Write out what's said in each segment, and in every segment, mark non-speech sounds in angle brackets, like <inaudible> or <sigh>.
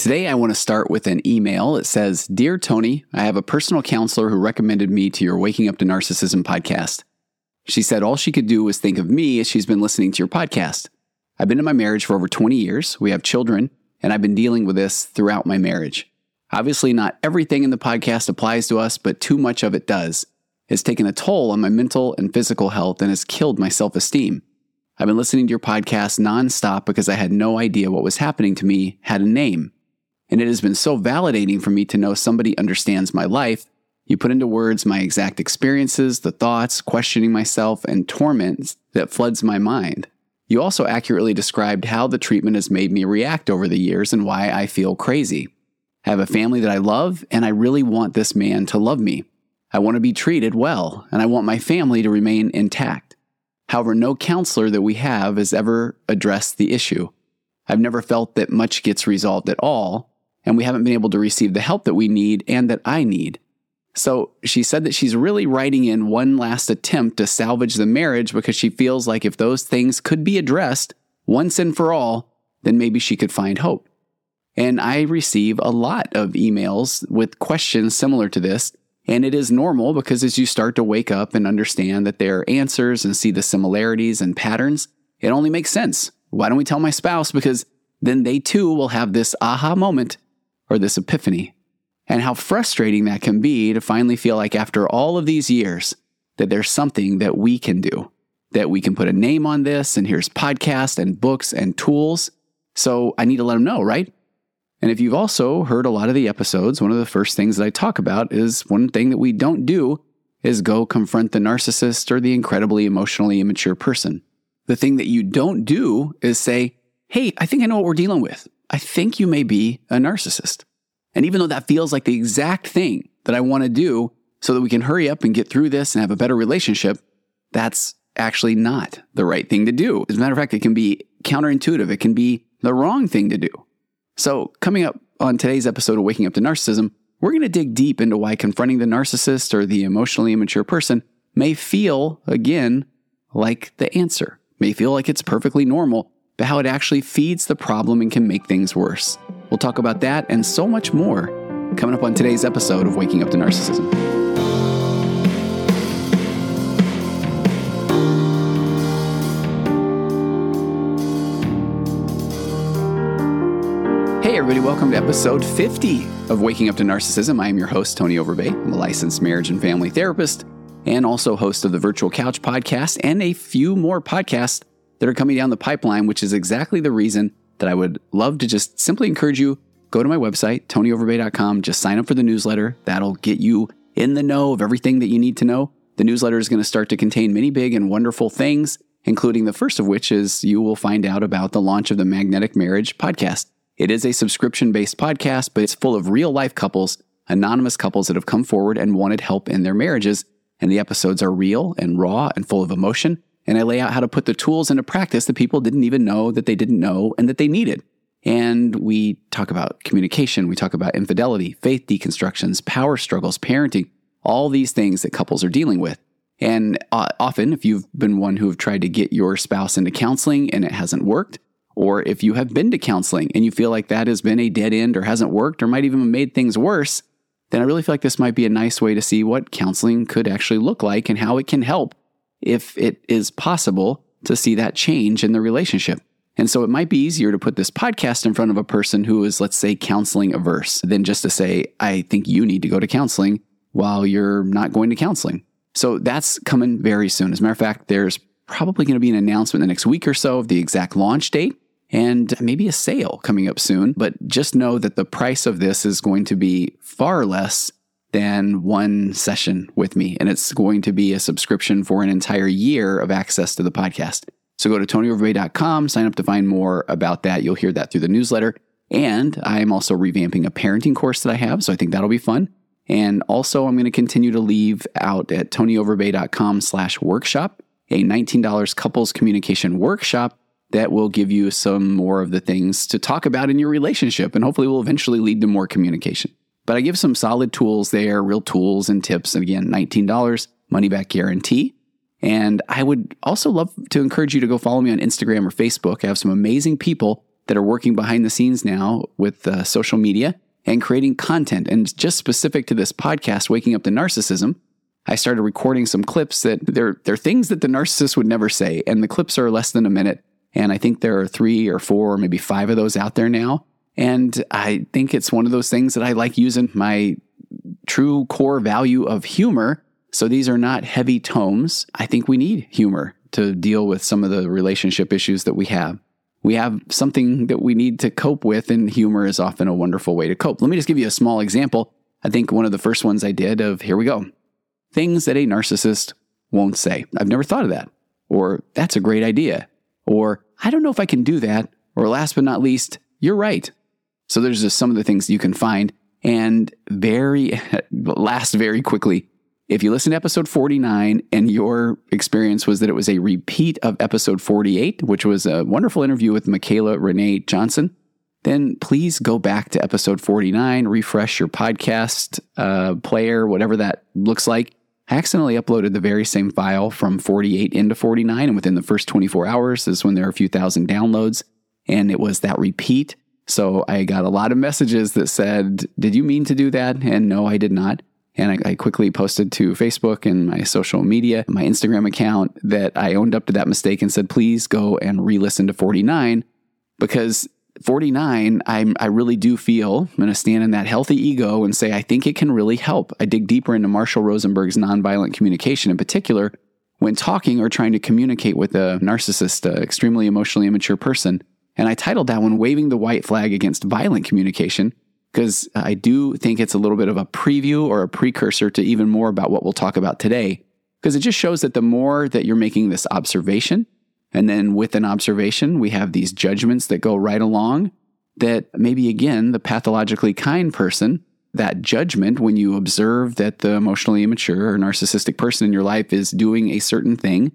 Today, I want to start with an email. It says Dear Tony, I have a personal counselor who recommended me to your Waking Up to Narcissism podcast. She said all she could do was think of me as she's been listening to your podcast. I've been in my marriage for over 20 years. We have children, and I've been dealing with this throughout my marriage. Obviously, not everything in the podcast applies to us, but too much of it does. It's taken a toll on my mental and physical health and has killed my self esteem. I've been listening to your podcast nonstop because I had no idea what was happening to me had a name. And it has been so validating for me to know somebody understands my life. You put into words my exact experiences, the thoughts, questioning myself, and torments that floods my mind. You also accurately described how the treatment has made me react over the years and why I feel crazy. I have a family that I love, and I really want this man to love me. I want to be treated well, and I want my family to remain intact. However, no counselor that we have has ever addressed the issue. I've never felt that much gets resolved at all, and we haven't been able to receive the help that we need and that I need. So she said that she's really writing in one last attempt to salvage the marriage because she feels like if those things could be addressed once and for all, then maybe she could find hope. And I receive a lot of emails with questions similar to this. And it is normal because as you start to wake up and understand that there are answers and see the similarities and patterns, it only makes sense. Why don't we tell my spouse? Because then they too will have this aha moment or this epiphany, and how frustrating that can be to finally feel like after all of these years that there's something that we can do, that we can put a name on this, and here's podcasts and books and tools. So I need to let them know, right? And if you've also heard a lot of the episodes, one of the first things that I talk about is one thing that we don't do is go confront the narcissist or the incredibly emotionally immature person. The thing that you don't do is say, Hey, I think I know what we're dealing with. I think you may be a narcissist. And even though that feels like the exact thing that I want to do so that we can hurry up and get through this and have a better relationship, that's actually not the right thing to do. As a matter of fact, it can be counterintuitive, it can be the wrong thing to do. So, coming up on today's episode of Waking Up to Narcissism, we're going to dig deep into why confronting the narcissist or the emotionally immature person may feel, again, like the answer, may feel like it's perfectly normal, but how it actually feeds the problem and can make things worse. We'll talk about that and so much more coming up on today's episode of Waking Up to Narcissism. Hey, everybody, welcome to episode 50 of Waking Up to Narcissism. I am your host, Tony Overbay. I'm a licensed marriage and family therapist and also host of the Virtual Couch podcast and a few more podcasts that are coming down the pipeline, which is exactly the reason that I would love to just simply encourage you go to my website, tonyoverbay.com, just sign up for the newsletter. That'll get you in the know of everything that you need to know. The newsletter is going to start to contain many big and wonderful things, including the first of which is you will find out about the launch of the Magnetic Marriage podcast. It is a subscription based podcast, but it's full of real life couples, anonymous couples that have come forward and wanted help in their marriages. And the episodes are real and raw and full of emotion and I lay out how to put the tools into practice that people didn't even know that they didn't know and that they needed. And we talk about communication, we talk about infidelity, faith deconstructions, power struggles, parenting, all these things that couples are dealing with. And uh, often, if you've been one who have tried to get your spouse into counseling and it hasn't worked, or if you have been to counseling and you feel like that has been a dead end or hasn't worked or might even have made things worse, then I really feel like this might be a nice way to see what counseling could actually look like and how it can help if it is possible to see that change in the relationship. And so it might be easier to put this podcast in front of a person who is, let's say, counseling averse than just to say, I think you need to go to counseling while you're not going to counseling. So that's coming very soon. As a matter of fact, there's probably going to be an announcement in the next week or so of the exact launch date and maybe a sale coming up soon. But just know that the price of this is going to be far less than one session with me. And it's going to be a subscription for an entire year of access to the podcast. So go to tonyoverbay.com, sign up to find more about that. You'll hear that through the newsletter. And I'm also revamping a parenting course that I have, so I think that'll be fun. And also, I'm going to continue to leave out at tonyoverbay.com slash workshop a $19 couples communication workshop that will give you some more of the things to talk about in your relationship and hopefully will eventually lead to more communication. But I give some solid tools there, real tools and tips. And again, $19 money back guarantee. And I would also love to encourage you to go follow me on Instagram or Facebook. I have some amazing people that are working behind the scenes now with uh, social media and creating content. And just specific to this podcast, Waking Up to Narcissism, I started recording some clips that they're, they're things that the narcissist would never say. And the clips are less than a minute. And I think there are three or four or maybe five of those out there now. And I think it's one of those things that I like using my true core value of humor. So these are not heavy tomes. I think we need humor to deal with some of the relationship issues that we have. We have something that we need to cope with, and humor is often a wonderful way to cope. Let me just give you a small example. I think one of the first ones I did of here we go things that a narcissist won't say. I've never thought of that. Or that's a great idea. Or I don't know if I can do that. Or last but not least, you're right. So there's just some of the things you can find. And very <laughs> last, very quickly, if you listen to episode 49 and your experience was that it was a repeat of episode 48, which was a wonderful interview with Michaela Renee Johnson, then please go back to episode 49, refresh your podcast uh, player, whatever that looks like, I accidentally uploaded the very same file from 48 into 49, and within the first 24 hours is when there are a few thousand downloads, and it was that repeat. So I got a lot of messages that said, Did you mean to do that? And no, I did not. And I, I quickly posted to Facebook and my social media, my Instagram account, that I owned up to that mistake and said, Please go and re listen to 49 because 49, I'm, I really do feel I'm going to stand in that healthy ego and say, I think it can really help. I dig deeper into Marshall Rosenberg's nonviolent communication in particular when talking or trying to communicate with a narcissist, an extremely emotionally immature person. And I titled that one Waving the White Flag Against Violent Communication because I do think it's a little bit of a preview or a precursor to even more about what we'll talk about today. Because it just shows that the more that you're making this observation, and then with an observation, we have these judgments that go right along that maybe again, the pathologically kind person, that judgment when you observe that the emotionally immature or narcissistic person in your life is doing a certain thing,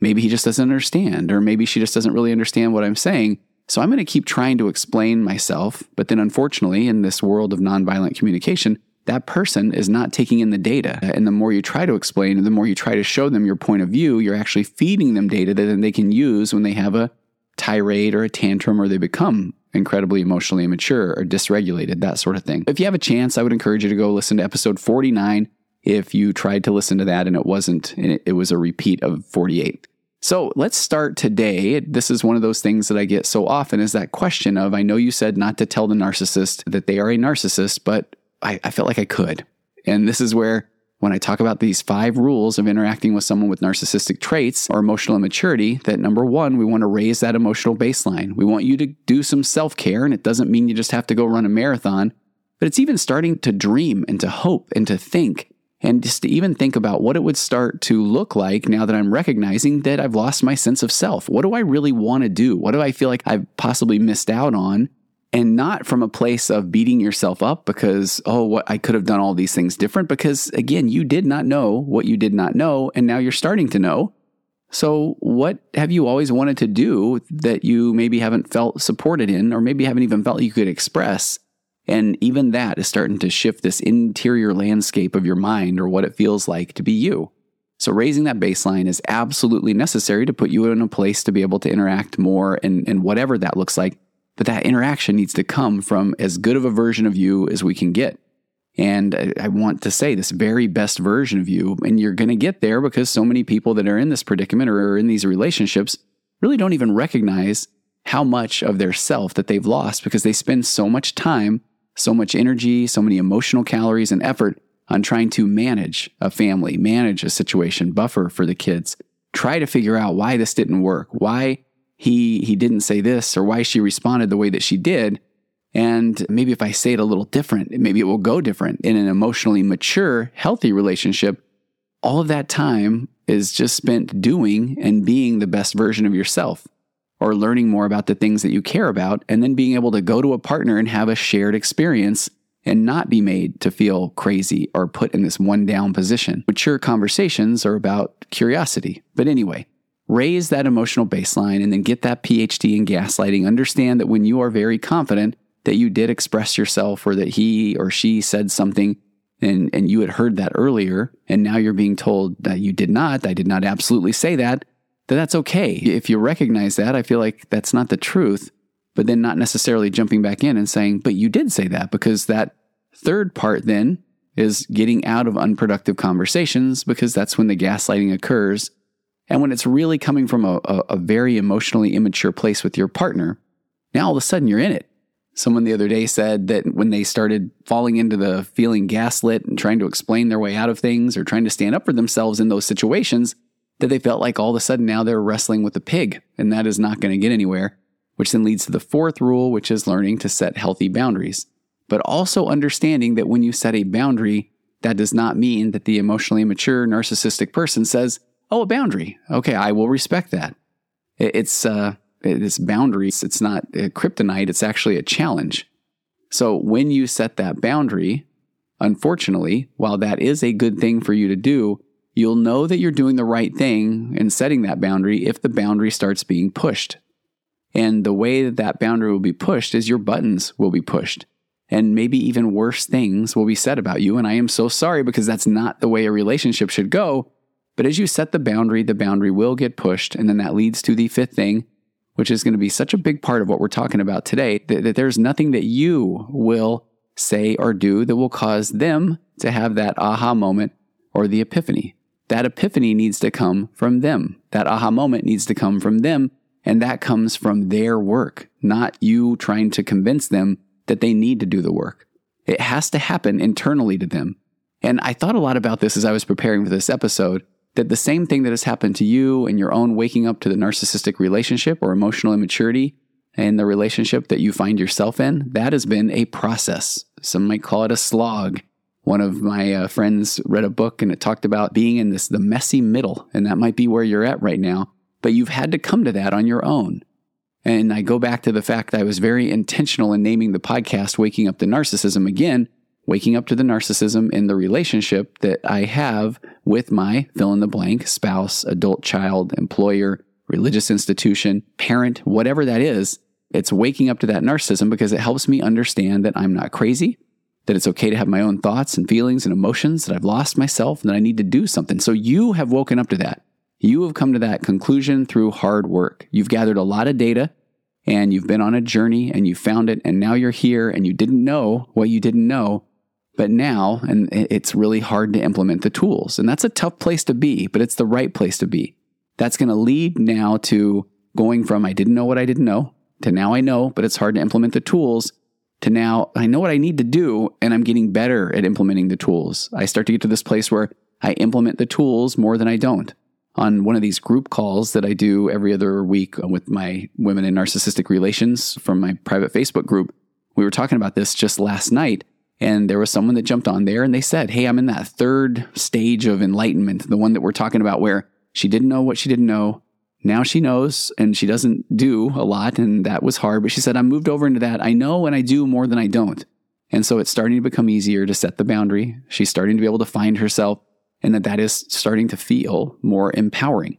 maybe he just doesn't understand, or maybe she just doesn't really understand what I'm saying. So I'm going to keep trying to explain myself. But then unfortunately, in this world of nonviolent communication, that person is not taking in the data. And the more you try to explain, the more you try to show them your point of view, you're actually feeding them data that then they can use when they have a tirade or a tantrum or they become incredibly emotionally immature or dysregulated, that sort of thing. If you have a chance, I would encourage you to go listen to episode 49 if you tried to listen to that and it wasn't, it was a repeat of 48. So let's start today. This is one of those things that I get so often is that question of I know you said not to tell the narcissist that they are a narcissist, but I, I felt like I could. And this is where when I talk about these five rules of interacting with someone with narcissistic traits or emotional immaturity, that number one, we want to raise that emotional baseline. We want you to do some self care, and it doesn't mean you just have to go run a marathon, but it's even starting to dream and to hope and to think and just to even think about what it would start to look like now that I'm recognizing that I've lost my sense of self. What do I really want to do? What do I feel like I've possibly missed out on? and not from a place of beating yourself up because, oh, what I could have done all these things different. Because again, you did not know what you did not know, and now you're starting to know. So, what have you always wanted to do that you maybe haven't felt supported in, or maybe haven't even felt you could express? And even that is starting to shift this interior landscape of your mind or what it feels like to be you. So, raising that baseline is absolutely necessary to put you in a place to be able to interact more and, and whatever that looks like but that interaction needs to come from as good of a version of you as we can get. And I want to say this very best version of you. And you're going to get there because so many people that are in this predicament or are in these relationships really don't even recognize how much of their self that they've lost because they spend so much time, so much energy, so many emotional calories and effort on trying to manage a family, manage a situation, buffer for the kids, try to figure out why this didn't work, why he he didn't say this or why she responded the way that she did. And maybe if i say it a little different maybe it will go different in an emotionally mature healthy relationship. All of that time is just spent doing and being the best version of yourself or learning more about the things that you care about, and then being able to go to a partner and have a shared experience and not be made to feel crazy or put in this one down position. Mature conversations are about curiosity. But anyway, raise that emotional baseline and then get that PhD in gaslighting. Understand that when you are very confident that you did express yourself or that he or she said something and, and you had heard that earlier, and now you're being told that you did not, I did not absolutely say that, that that's okay. If you recognize that, I feel like that's not the truth, but then not necessarily jumping back in and saying, but you did say that, because that third part then is getting out of unproductive conversations because that's when the gaslighting occurs. And when it's really coming from a, a, a very emotionally immature place with your partner, now all of a sudden you're in it. Someone the other day said that when they started falling into the feeling gaslit and trying to explain their way out of things or trying to stand up for themselves in those situations, that they felt like all of a sudden now they're wrestling with a pig, and that is not going to get anywhere, which then leads to the fourth rule, which is learning to set healthy boundaries. But also understanding that when you set a boundary, that does not mean that the emotionally immature narcissistic person says, Oh, a boundary. Okay, I will respect that. It's uh, this boundaries. It's not a kryptonite. It's actually a challenge. So when you set that boundary, unfortunately, while that is a good thing for you to do, You'll know that you're doing the right thing in setting that boundary if the boundary starts being pushed. And the way that that boundary will be pushed is your buttons will be pushed. And maybe even worse things will be said about you. And I am so sorry because that's not the way a relationship should go. But as you set the boundary, the boundary will get pushed. And then that leads to the fifth thing, which is going to be such a big part of what we're talking about today that, that there's nothing that you will say or do that will cause them to have that aha moment or the epiphany. That epiphany needs to come from them. That aha moment needs to come from them. And that comes from their work, not you trying to convince them that they need to do the work. It has to happen internally to them. And I thought a lot about this as I was preparing for this episode that the same thing that has happened to you in your own waking up to the narcissistic relationship or emotional immaturity and the relationship that you find yourself in, that has been a process. Some might call it a slog. One of my uh, friends read a book and it talked about being in this the messy middle, and that might be where you're at right now. But you've had to come to that on your own. And I go back to the fact that I was very intentional in naming the podcast Waking Up to Narcissism again, waking up to the narcissism in the relationship that I have with my fill in the blank spouse, adult child, employer, religious institution, parent, whatever that is. It's waking up to that narcissism because it helps me understand that I'm not crazy that it's okay to have my own thoughts and feelings and emotions, that I've lost myself, and that I need to do something. So you have woken up to that. You have come to that conclusion through hard work. You've gathered a lot of data and you've been on a journey and you found it, and now you're here and you didn't know what you didn't know. But now, and it's really hard to implement the tools. And that's a tough place to be, but it's the right place to be. That's going to lead now to going from I didn't know what I didn't know to now I know, but it's hard to implement the tools to now I know what I need to do and I'm getting better at implementing the tools. I start to get to this place where I implement the tools more than I don't. On one of these group calls that I do every other week with my women in narcissistic relations from my private Facebook group, we were talking about this just last night. And there was someone that jumped on there and they said, Hey, I'm in that third stage of enlightenment, the one that we're talking about where she didn't know what she didn't know now she knows and she doesn't do a lot and that was hard but she said i moved over into that. I know and i do more than i don't. And so it's starting to become easier to set the boundary. She's starting to be able to find herself and that that is starting to feel more empowering.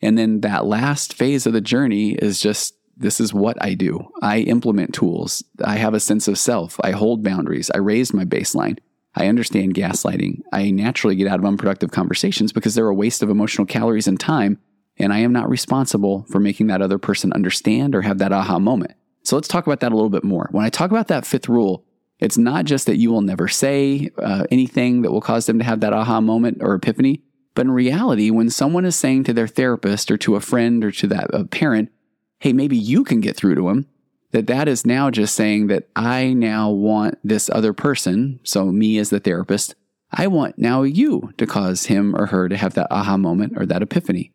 And then that last phase of the journey is just this is what i do. I implement tools. I have a sense of self. I hold boundaries. I raise my baseline. I understand gaslighting. I naturally get out of unproductive conversations because they're a waste of emotional calories and time and I am not responsible for making that other person understand or have that aha moment. So let's talk about that a little bit more. When I talk about that fifth rule, it's not just that you will never say uh, anything that will cause them to have that aha moment or epiphany, but in reality, when someone is saying to their therapist or to a friend or to that parent, hey, maybe you can get through to them, that that is now just saying that I now want this other person, so me as the therapist, I want now you to cause him or her to have that aha moment or that epiphany.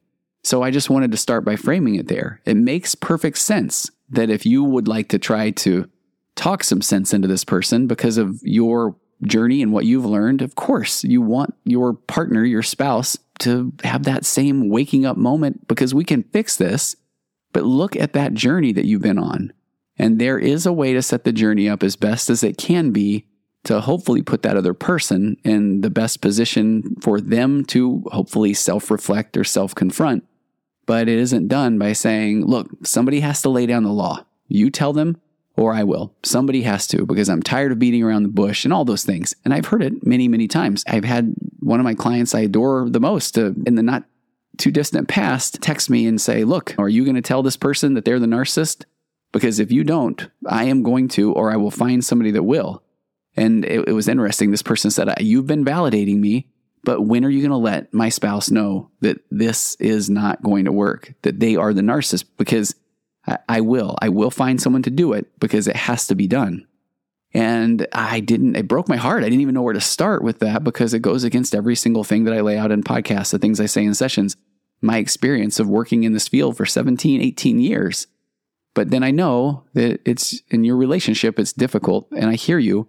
So I just wanted to start by framing it there. It makes perfect sense that if you would like to try to talk some sense into this person because of your journey and what you've learned, of course, you want your partner, your spouse, to have that same waking up moment because we can fix this But look at that journey that you've been on. And there is a way to set the journey up as best as it can be to hopefully put that other person in the best position for them to hopefully self reflect or self confront. But it isn't done by saying, look, somebody has to lay down the law. You tell them, or I will. Somebody has to because I'm tired of beating around the bush and all those things. And I've heard it many, many times. I've had one of my clients I adore the most uh, in the not too distant past text me and say, Look, are you going to tell this person that they're the narcissist? Because if you don't, I am going to, or I will find somebody that will. And it, it was interesting. This person said, You've been validating me, but when are you going to let my spouse know that this is not going to work, that they are the narcissist? Because I, I will. I will find someone to do it because it has to be done. And I didn't, it broke my heart. I didn't even know where to start with that because it goes against every single thing that I lay out in podcasts, the things I say in sessions, my experience of working in this field for 17, 18 years. But then I know that it's in your relationship, it's difficult. And I hear you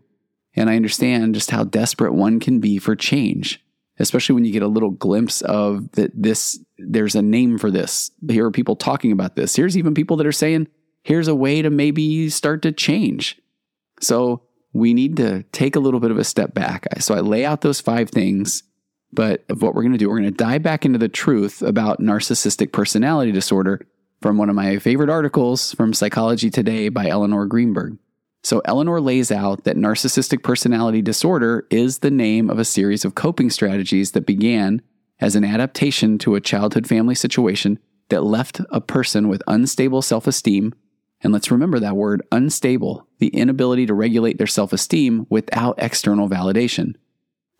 and I understand just how desperate one can be for change, especially when you get a little glimpse of that this, there's a name for this. Here are people talking about this. Here's even people that are saying, here's a way to maybe start to change. So we need to take a little bit of a step back. So I lay out those five things, but of what we're going to do, we're going to dive back into the truth about narcissistic personality disorder from one of my favorite articles from Psychology Today by Elinor Greenberg. So Elinor lays out that narcissistic personality disorder is the name of a series of coping strategies that began as an adaptation to a childhood family situation that left a person with unstable self esteem and let's remember that word unstable, the inability to regulate their self esteem without external validation.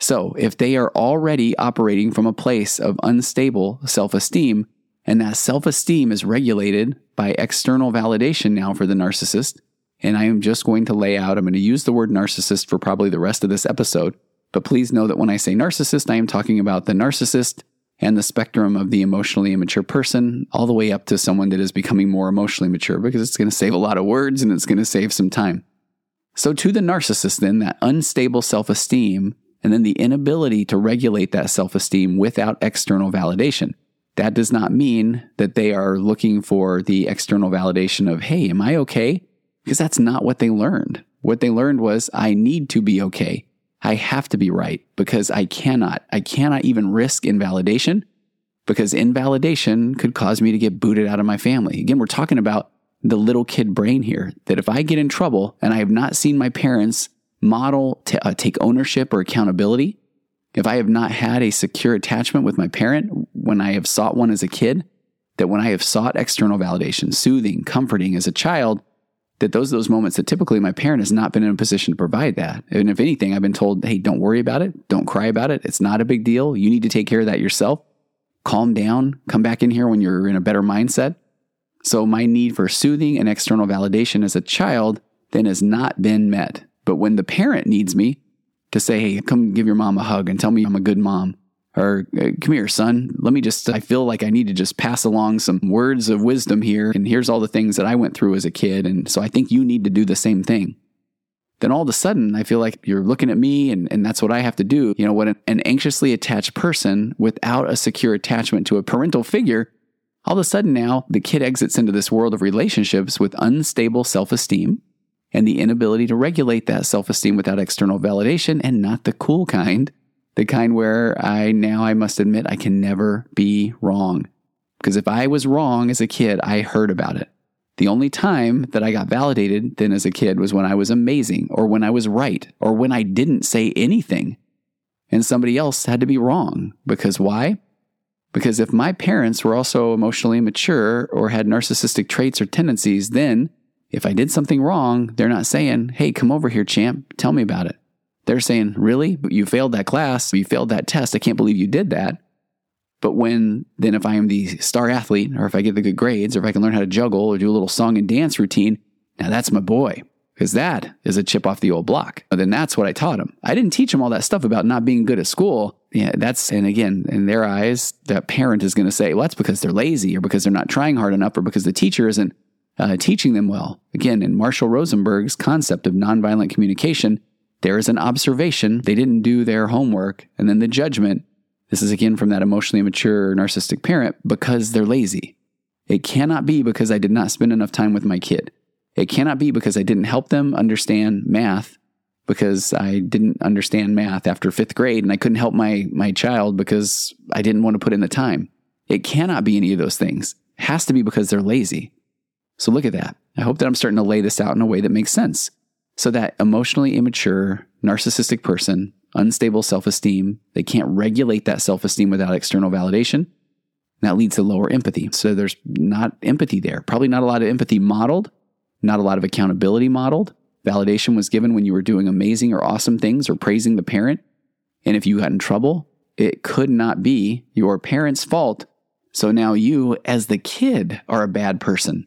So, if they are already operating from a place of unstable self esteem, and that self esteem is regulated by external validation now for the narcissist, and I am just going to lay out, I'm going to use the word narcissist for probably the rest of this episode. But please know that when I say narcissist, I am talking about the narcissist and the spectrum of the emotionally immature person, all the way up to someone that is becoming more emotionally mature because it's going to save a lot of words and it's going to save some time. So, to the narcissist, then, that unstable self esteem and then the inability to regulate that self esteem without external validation. That does not mean that they are looking for the external validation of, hey, am I okay? Because that's not what they learned. What they learned was, I need to be okay. I have to be right because I cannot, I cannot even risk invalidation because invalidation could cause me to get booted out of my family. Again, we're talking about the little kid brain here that if I get in trouble and I have not seen my parents model, uh, take ownership or accountability, if I have not had a secure attachment with my parent when I have sought one as a kid, that when I have sought external validation, soothing, comforting as a child, that those those moments that typically my parent has not been in a position to provide that. And if anything, I've been told, hey, don't worry about it. Don't cry about it. It's not a big deal. You need to take care of that yourself. Calm down. Come back in here when you're in a better mindset. So my need for soothing and external validation as a child then has not been met. But when the parent needs me to say, hey, come give your mom a hug and tell me I'm a good mom, or uh, come here, son. Let me just, I feel like I need to just pass along some words of wisdom here. And here's all the things that I went through as a kid. And so I think you need to do the same thing. Then all of a sudden, I feel like you're looking at me and, and that's what I have to do. You know, when an anxiously attached person without a secure attachment to a parental figure, all of a sudden now the kid exits into this world of relationships with unstable self esteem and the inability to regulate that self esteem without external validation and not the cool kind the kind where I now I must admit I can never be wrong. Because if I was wrong as a kid, I heard about it. The only time that I got validated then as a kid was when I was amazing, or when I was right, or when I didn't say anything. And somebody else had to be wrong. Because why? Because if my parents were also emotionally immature or had narcissistic traits or tendencies, then if I did something wrong, they're not saying, hey, come over here, champ, tell me about it. They're saying, Really? You failed that class. You failed that test. I can't believe you did that. But when then, if I am the star athlete, or if I get the good grades, or if I can learn how to juggle or do a little song and dance routine, now that's my boy. Because that is a chip off the old block. But then that's what I taught him. I didn't teach him all that stuff about not being good at school. Yeah, that's, and again, in their eyes, that parent is going to say, well, that's because they're lazy or because they're not trying hard enough or because the teacher isn't uh, teaching them well. Again, in Marshall Rosenberg's concept of nonviolent communication, there is an observation, they didn't do their homework, and then the judgment. This is again from that emotionally immature narcissistic parent because they're lazy. It cannot be because I did not spend enough time with my kid. It cannot be because I didn't help them understand math because I didn't understand math after fifth grade and I couldn't help my, my child because I didn't want to put in the time. It cannot be any of those things. It has to be because they're lazy. So look at that. I hope that I'm starting to lay this out in a way that makes sense. So that emotionally immature, narcissistic person, unstable self esteem, they can't regulate that self esteem without external validation. That leads to lower empathy. So there's not empathy there. Probably not a lot of empathy modeled, not a lot of accountability modeled. Validation was given when you were doing amazing or awesome things or praising the parent. And if you got in trouble, it could not be your parent's fault. So now you, as the kid, are a bad person.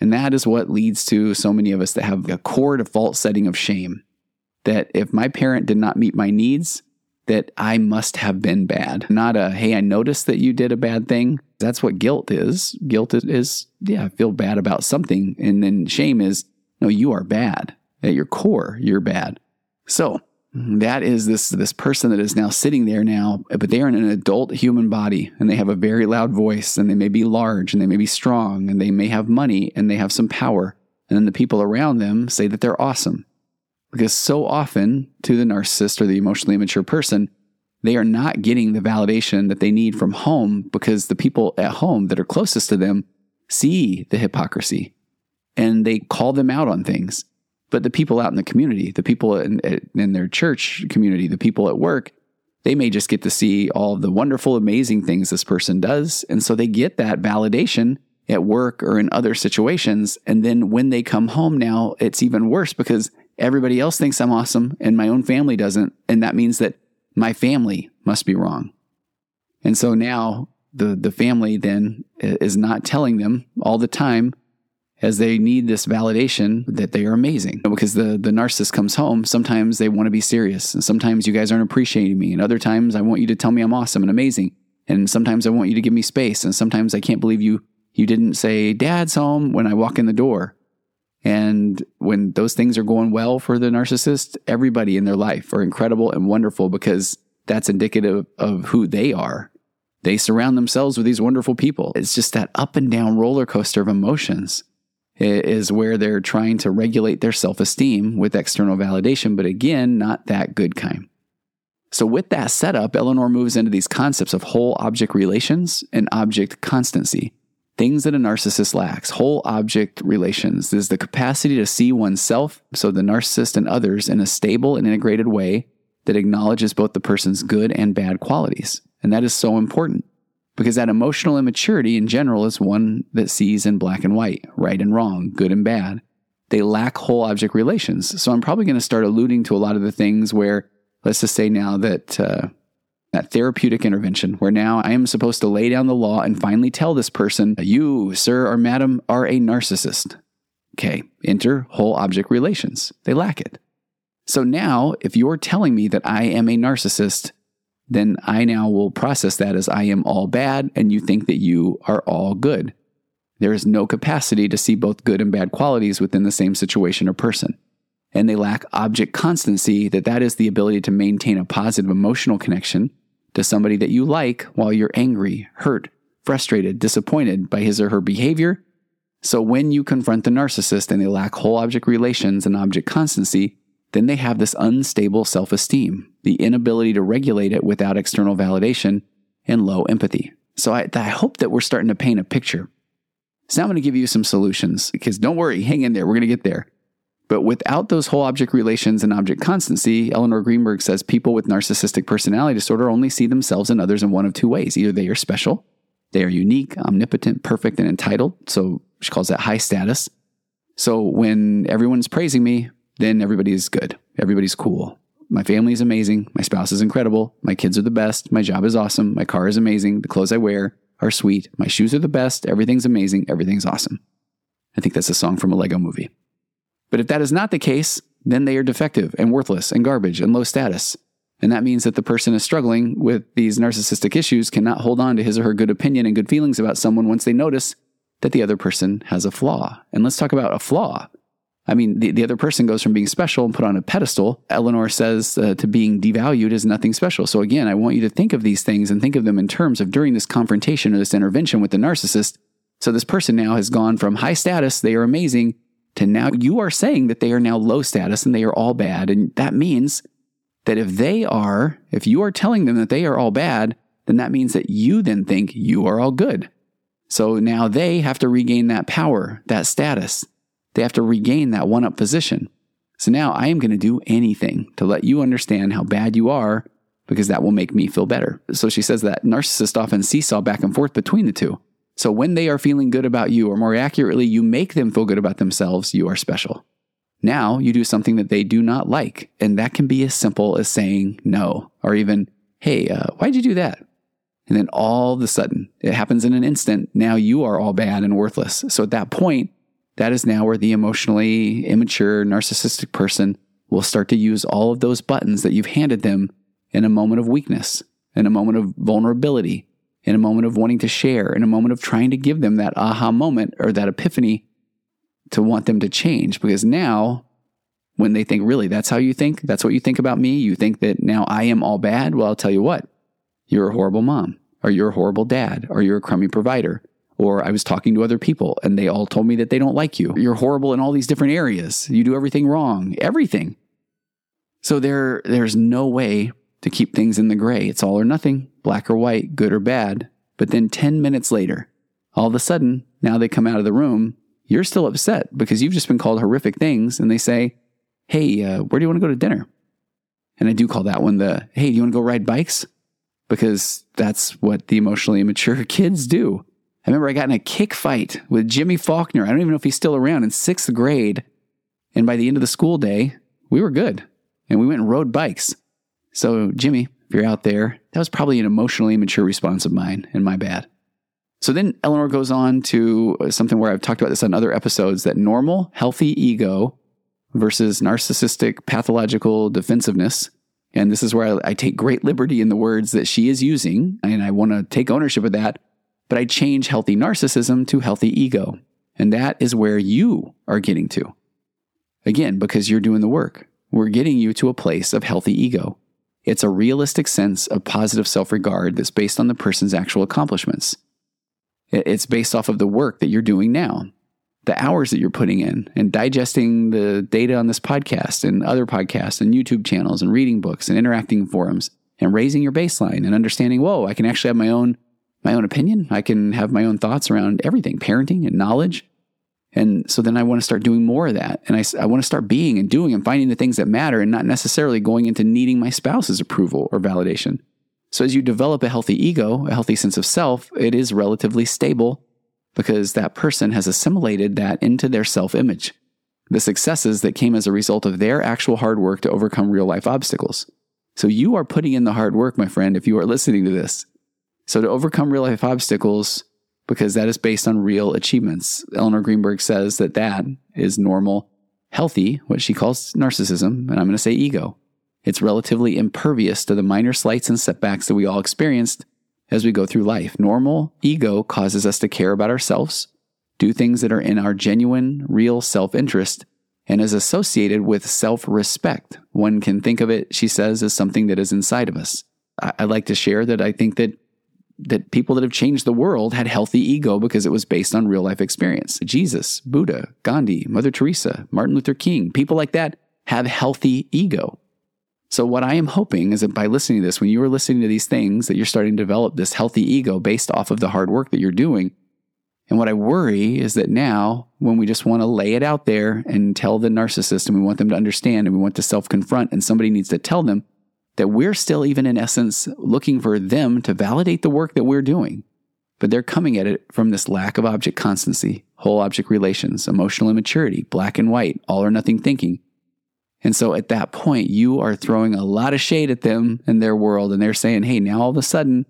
And that is what leads to so many of us that have a core default setting of shame. That if my parent did not meet my needs, that I must have been bad. Not a, hey, I noticed that you did a bad thing. That's what guilt is. Guilt is, is, yeah, I feel bad about something. And then shame is, no, you are bad. At your core, you're bad. So that is this this person that is now sitting there now, but they're in an adult human body and they have a very loud voice and they may be large and they may be strong and they may have money and they have some power. And then the people around them say that they're awesome. Because so often to the narcissist or the emotionally immature person, they are not getting the validation that they need from home because the people at home that are closest to them see the hypocrisy and they call them out on things. But the people out in the community, the people in, in their church community, the people at work, they may just get to see all the wonderful, amazing things this person does. And so they get that validation at work or in other situations. And then when they come home now, it's even worse because everybody else thinks I'm awesome and my own family doesn't. And that means that my family must be wrong. And so now the, the family then is not telling them all the time as they need this validation that they are amazing. Because the, the narcissist comes home, sometimes they want to be serious. And sometimes you guys aren't appreciating me. And other times I want you to tell me I'm awesome and amazing. And sometimes I want you to give me space. And sometimes I can't believe you you didn't say dad's home when I walk in the door. And when those things are going well for the narcissist, everybody in their life are incredible and wonderful because that's indicative of who they are. They surround themselves with these wonderful people. It's just that up and down roller coaster of emotions is where they're trying to regulate their self esteem with external validation, but again, not that good kind. So, with that setup, Elinor moves into these concepts of whole object relations and object constancy. Things that a narcissist lacks. Whole object relations is the capacity to see oneself, so the narcissist and others, in a stable and integrated way that acknowledges both the person's good and bad qualities. And that is so important because that emotional immaturity in general is one that sees in black and white, right and wrong, good and bad. They lack whole object relations. So I'm probably going to start alluding to a lot of the things where, let's just say now that uh, that therapeutic intervention, where now I am supposed to lay down the law and finally tell this person, you, sir or madam, are a narcissist. Okay, enter whole object relations. They lack it. So now, if you're telling me that I am a narcissist, then I now will process that as I am all bad and you think that you are all good. There is no capacity to see both good and bad qualities within the same situation or person. And they lack object constancy, that that is the ability to maintain a positive emotional connection to somebody that you like while you're angry, hurt, frustrated, disappointed by his or her behavior. So when you confront the narcissist and they lack whole object relations and object constancy, then they have this unstable self esteem, the inability to regulate it without external validation, and low empathy. So I, I hope that we're starting to paint a picture. So now I'm going to give you some solutions because don't worry, hang in there, we're going to get there. But without those whole object relations and object constancy, Elinor Greenberg says people with narcissistic personality disorder only see themselves and others in one of two ways. Either they are special, they are unique, omnipotent, perfect, and entitled. So she calls that high status. So when everyone's praising me, then everybody's good. Everybody's cool. My family is amazing. My spouse is incredible. My kids are the best. My job is awesome. My car is amazing. The clothes I wear are sweet. My shoes are the best. Everything's amazing. Everything's awesome. I think that's a song from a Lego movie. But if that is not the case, then they are defective and worthless and garbage and low status. And that means that the person is struggling with these narcissistic issues cannot hold on to his or her good opinion and good feelings about someone once they notice that the other person has a flaw. And let's talk about a flaw. I mean, the, the other person goes from being special and put on a pedestal. Elinor says uh, to being devalued is nothing special. So, again, I want you to think of these things and think of them in terms of during this confrontation or this intervention with the narcissist, So this person now has gone from high status, they are amazing, to now you are saying that they are now low status and they are all bad. And that means that if they are, if you are telling them that they are all bad, then that means that you then think you are all good. So now they have to regain that power, that status. They have to regain that one up position. So now I am going to do anything to let you understand how bad you are because that will make me feel better. So she says that narcissists often seesaw back and forth between the two. So when they are feeling good about you, or more accurately, you make them feel good about themselves, you are special. Now you do something that they do not like, and that can be as simple as saying no, or even, hey, uh, why'd you do that? And then all of a sudden, it happens in an instant. Now you are all bad and worthless. So at that point, that is now where the emotionally immature, narcissistic person will start to use all of those buttons that you've handed them in a moment of weakness, in a moment of vulnerability, in a moment of wanting to share, in a moment of trying to give them that aha moment or that epiphany to want them to change. Because now, when they think, really, that's how you think, that's what you think about me, you think that now I am all bad, well, I'll tell you what, you're a horrible mom, or you're a horrible dad, or you're a crummy provider. Or I was talking to other people and they all told me that they don't like you. You're horrible in all these different areas. You do everything wrong, everything. So there, there's no way to keep things in the gray. It's all or nothing, black or white, good or bad. But then 10 minutes later, all of a sudden, now they come out of the room, you're still upset because you've just been called horrific things. And they say, Hey, uh, where do you want to go to dinner? And I do call that one the, Hey, do you want to go ride bikes? Because that's what the emotionally immature <laughs> kids do. I remember I got in a kick fight with Jimmy Faulkner. I don't even know if he's still around in sixth grade. And by the end of the school day, we were good and we went and rode bikes. So, Jimmy, if you're out there, that was probably an emotionally immature response of mine and my bad. So then Elinor goes on to uh, something where I've talked about this on other episodes that normal, healthy ego versus narcissistic, pathological defensiveness. And this is where I, I take great liberty in the words that she is using, and I want to take ownership of that. But I change healthy narcissism to healthy ego. And that is where you are getting to. Again, because you're doing the work. We're getting you to a place of healthy ego. It's a realistic sense of positive self regard that's based on the person's actual accomplishments. It's based off of the work that you're doing now, the hours that you're putting in, and digesting the data on this podcast and other podcasts and YouTube channels and reading books and interacting in forums and raising your baseline and understanding, whoa, I can actually have my own my own opinion. I can have my own thoughts around everything, parenting and knowledge. And so then I want to start doing more of that. And I, I want to start being and doing and finding the things that matter and not necessarily going into needing my spouse's approval or validation. So as you develop a healthy ego, a healthy sense of self, it is relatively stable because that person has assimilated that into their self image. The successes that came as a result of their actual hard work to overcome real life obstacles. So you are putting in the hard work, my friend, if you are listening to this. So to overcome real life obstacles, because that is based on real achievements. Elinor Greenberg says that that is normal, healthy, what she calls narcissism, and I'm going to say ego. It's relatively impervious to the minor slights and setbacks that we all experienced as we go through life. Normal ego causes us to care about ourselves, do things that are in our genuine, real self interest, and is associated with self respect. One can think of it, she says, as something that is inside of us. I, like to share that I think that that people that have changed the world had healthy ego because it was based on real life experience. Jesus, Buddha, Gandhi, Mother Teresa, Martin Luther King, people like that have healthy ego. So, what I am hoping is that by listening to this, when you are listening to these things, that you're starting to develop this healthy ego based off of the hard work that you're doing. And what I worry is that now, when we just want to lay it out there and tell the narcissist and we want them to understand and we want to self confront, and somebody needs to tell them, that we're still, even in essence, looking for them to validate the work that we're doing. But they're coming at it from this lack of object constancy, whole object relations, emotional immaturity, black and white, all or nothing thinking. And so at that point, you are throwing a lot of shade at them and their world, and they're saying, hey, now all of a sudden,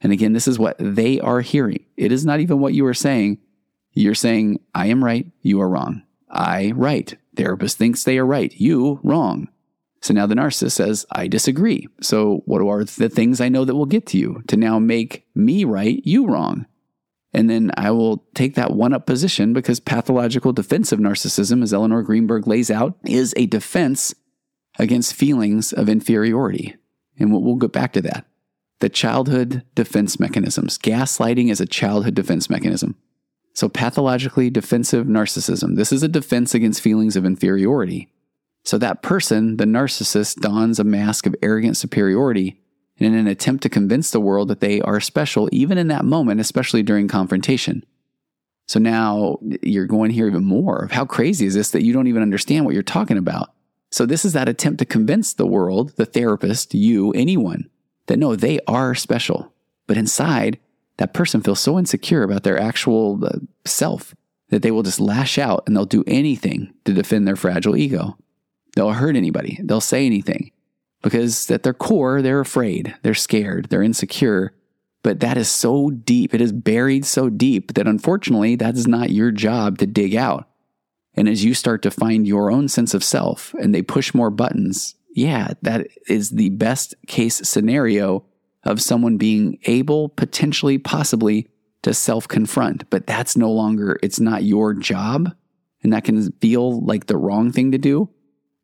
and again, this is what they are hearing. It is not even what you are saying. You're saying, I am right, you are wrong. I right. Therapist thinks they are right, you wrong. So now the narcissist says, I disagree. So what are the things I know that will get to you to now make me right, you wrong? And then I will take that one up position because pathological defensive narcissism, as Elinor Greenberg lays out, is a defense against feelings of inferiority. And we'll, get back to that. The childhood defense mechanisms. Gaslighting is a childhood defense mechanism. So, pathologically defensive narcissism. This is a defense against feelings of inferiority. So, that person, the narcissist, dons a mask of arrogant superiority in an attempt to convince the world that they are special, even in that moment, especially during confrontation. So now you're going here even more of how crazy is this that you don't even understand what you're talking about. So this is that attempt to convince the world, the therapist, you, anyone, that no, they are special. But inside, that person feels so insecure about their actual uh, self that they will just lash out and they'll do anything to defend their fragile ego. They'll hurt anybody, they'll say anything because at their core, they're afraid, they're scared, they're insecure. But that is so deep, it is buried so deep that unfortunately, that is not your job to dig out. And as you start to find your own sense of self and they push more buttons, yeah, that is the best case scenario of someone being able, potentially, possibly, to self confront. But that's no longer, it's not your job. And that can feel like the wrong thing to do.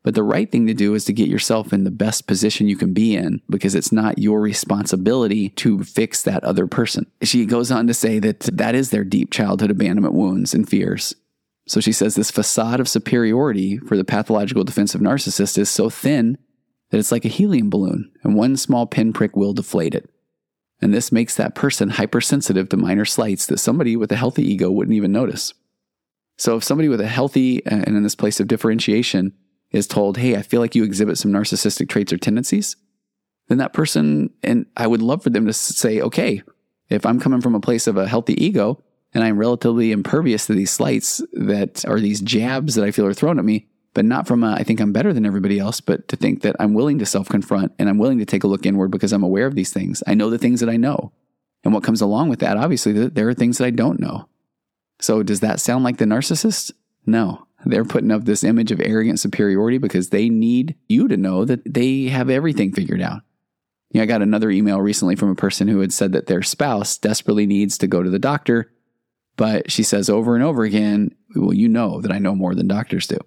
But the right thing to do is to get yourself in the best position you can be in because it's not your responsibility to fix that other person. She goes on to say that that is their deep childhood abandonment wounds and fears. So she says this facade of superiority for the pathological defensive narcissist is so thin that it's like a helium balloon, and one small pinprick will deflate it. And this makes that person hypersensitive to minor slights that somebody with a healthy ego wouldn't even notice. So if somebody with a healthy and in this place of differentiation is told, hey, I feel like you exhibit some narcissistic traits or tendencies, then that person, and I would love for them to say, okay, if I'm coming from a place of a healthy ego and I'm relatively impervious to these slights that are these jabs that I feel are thrown at me, but not from a, I think I'm better than everybody else, but to think that I'm willing to self confront and I'm willing to take a look inward because I'm aware of these things. I know the things that I know. And what comes along with that, obviously, there are things that I don't know. So does that sound like the narcissist? No. They're putting up this image of arrogant superiority because they need you to know that they have everything figured out. Know, I got another email recently from a person who had said that their spouse desperately needs to go to the doctor, but she says over and over again, Well, you know that I know more than doctors do.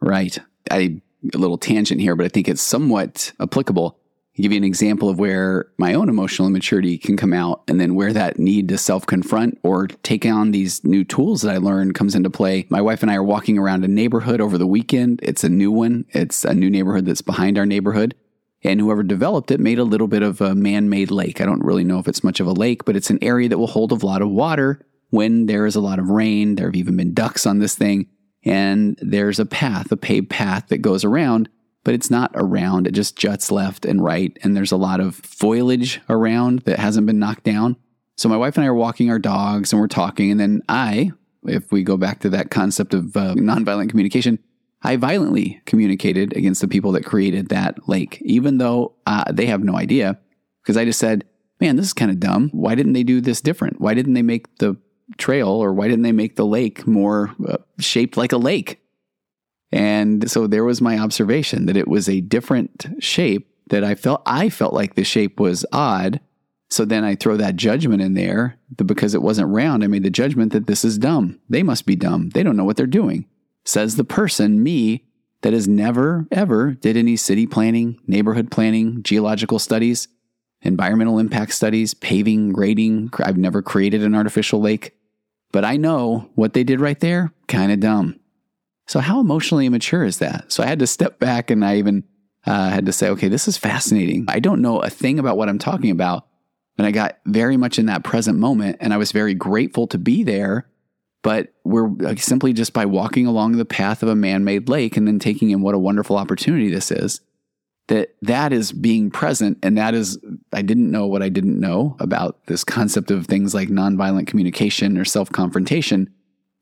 Right. I, a little tangent here, but I think it's somewhat applicable give you an example of where my own emotional immaturity can come out and then where that need to self confront or take on these new tools that I learned comes into play. My wife and I are walking around a neighborhood over the weekend. It's a new one, it's a new neighborhood that's behind our neighborhood. And whoever developed it made a little bit of a man made lake. I don't really know if it's much of a lake, but it's an area that will hold a lot of water when there is a lot of rain. There have even been ducks on this thing. And there's a path, a paved path that goes around but it's not around. It just juts left and right. And there's a lot of foliage around that hasn't been knocked down. So my wife and I are walking our dogs and we're talking. And then I, if we go back to that concept of uh, nonviolent communication, I violently communicated against the people that created that lake, even though uh, they have no idea. Because I just said, man, this is kind of dumb. Why didn't they do this different? Why didn't they make the trail or why didn't they make the lake more uh, shaped like a lake? And so there was my observation that it was a different shape that I felt I felt like the shape was odd. So then I throw that judgment in there because it wasn't round. I made the judgment that this is dumb. They must be dumb. They don't know what they're doing. Says the person, me, that has never, ever did any city planning, neighborhood planning, geological studies, environmental impact studies, paving, grading. I've never created an artificial lake. But I know what they did right there, kind of dumb. So, how emotionally immature is that? So, I had to step back and I even uh, had to say, okay, this is fascinating. I don't know a thing about what I'm talking about. And I got very much in that present moment and I was very grateful to be there. But we're like, simply just by walking along the path of a man made lake and then taking in what a wonderful opportunity this is. That that is being present, and that is I didn't know what I didn't know about this concept of things like nonviolent communication or self confrontation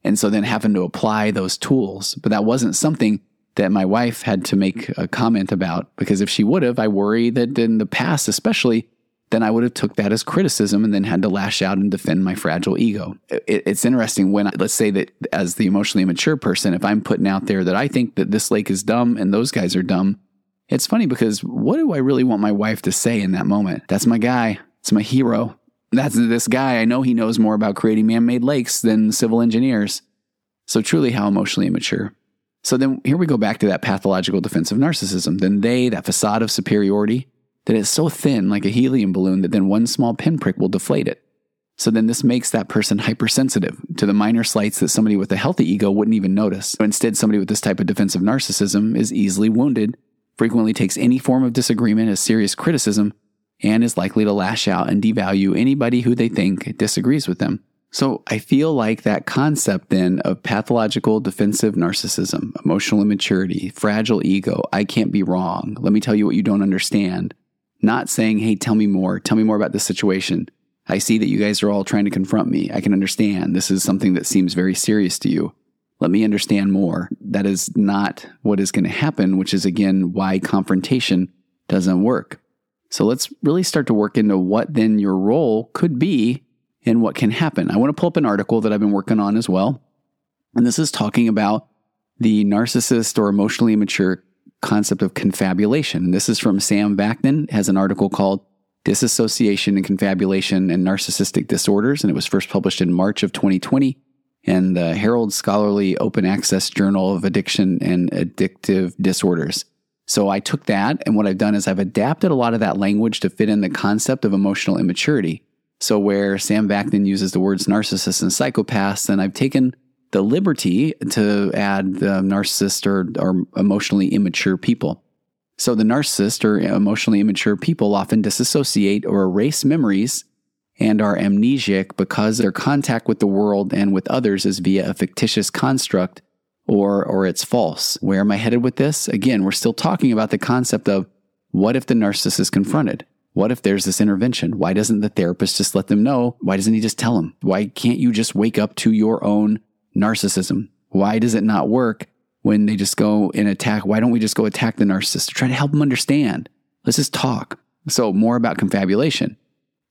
and so then having to apply those tools. But that wasn't something that my wife had to make a comment about because if she would have, I worry that in the past, especially, then I would have took that as criticism and then had to lash out and defend my fragile ego. It, it's interesting when, let's say that as the emotionally mature person, if I'm putting out there that I think that this lake is dumb and those guys are dumb, it's funny because what do I really want my wife to say in that moment? That's my guy. It's my hero that's this guy. I know he knows more about creating man made lakes than civil engineers. So, truly, how emotionally immature. So, then here we go back to that pathological defensive narcissism. Then they, that facade of superiority, that is so thin like a helium balloon that then one small pinprick will deflate it. So then this makes that person hypersensitive to the minor slights that somebody with a healthy ego wouldn't even notice. So instead, somebody with this type of defensive narcissism is easily wounded, frequently takes any form of disagreement as serious criticism, and is likely to lash out and devalue anybody who they think disagrees with them. So I feel like that concept then of pathological defensive narcissism, emotional immaturity, fragile ego, I can't be wrong. Let me tell you what you don't understand. Not saying, hey, tell me more, tell me more about this situation. I see that you guys are all trying to confront me. I can understand. This is something that seems very serious to you. Let me understand more. That is not what is going to happen, which is again why confrontation doesn't work. So let's really start to work into what then your role could be and what can happen. I want to pull up an article that I've been working on as well. And this is talking about the narcissist or emotionally immature concept of confabulation. This is from Sam Vaknin, has an article called Disassociation and Confabulation and Narcissistic Disorders, and it was first published in March of 2020 in the Herald Scholarly Open Access Journal of Addiction and Addictive Disorders. So I took that, and what I've done is I've adapted a lot of that language to fit in the concept of emotional immaturity. So, where Sam Vaknin uses the words narcissists and psychopaths, then I've taken the liberty to add the narcissist or, or emotionally immature people. So, the narcissist or emotionally immature people often disassociate or erase memories and are amnesiac because their contact with the world and with others is via a fictitious construct or, or it's false. Where am I headed with this? Again, we're still talking about the concept of what if the narcissist is confronted? What if there's this intervention? Why doesn't the therapist just let them know? Why doesn't he just tell them? Why can't you just wake up to your own narcissism? Why does it not work when they just go and attack? Why don't we just go attack the narcissist to try to help them understand? Let's just talk. So, more about confabulation.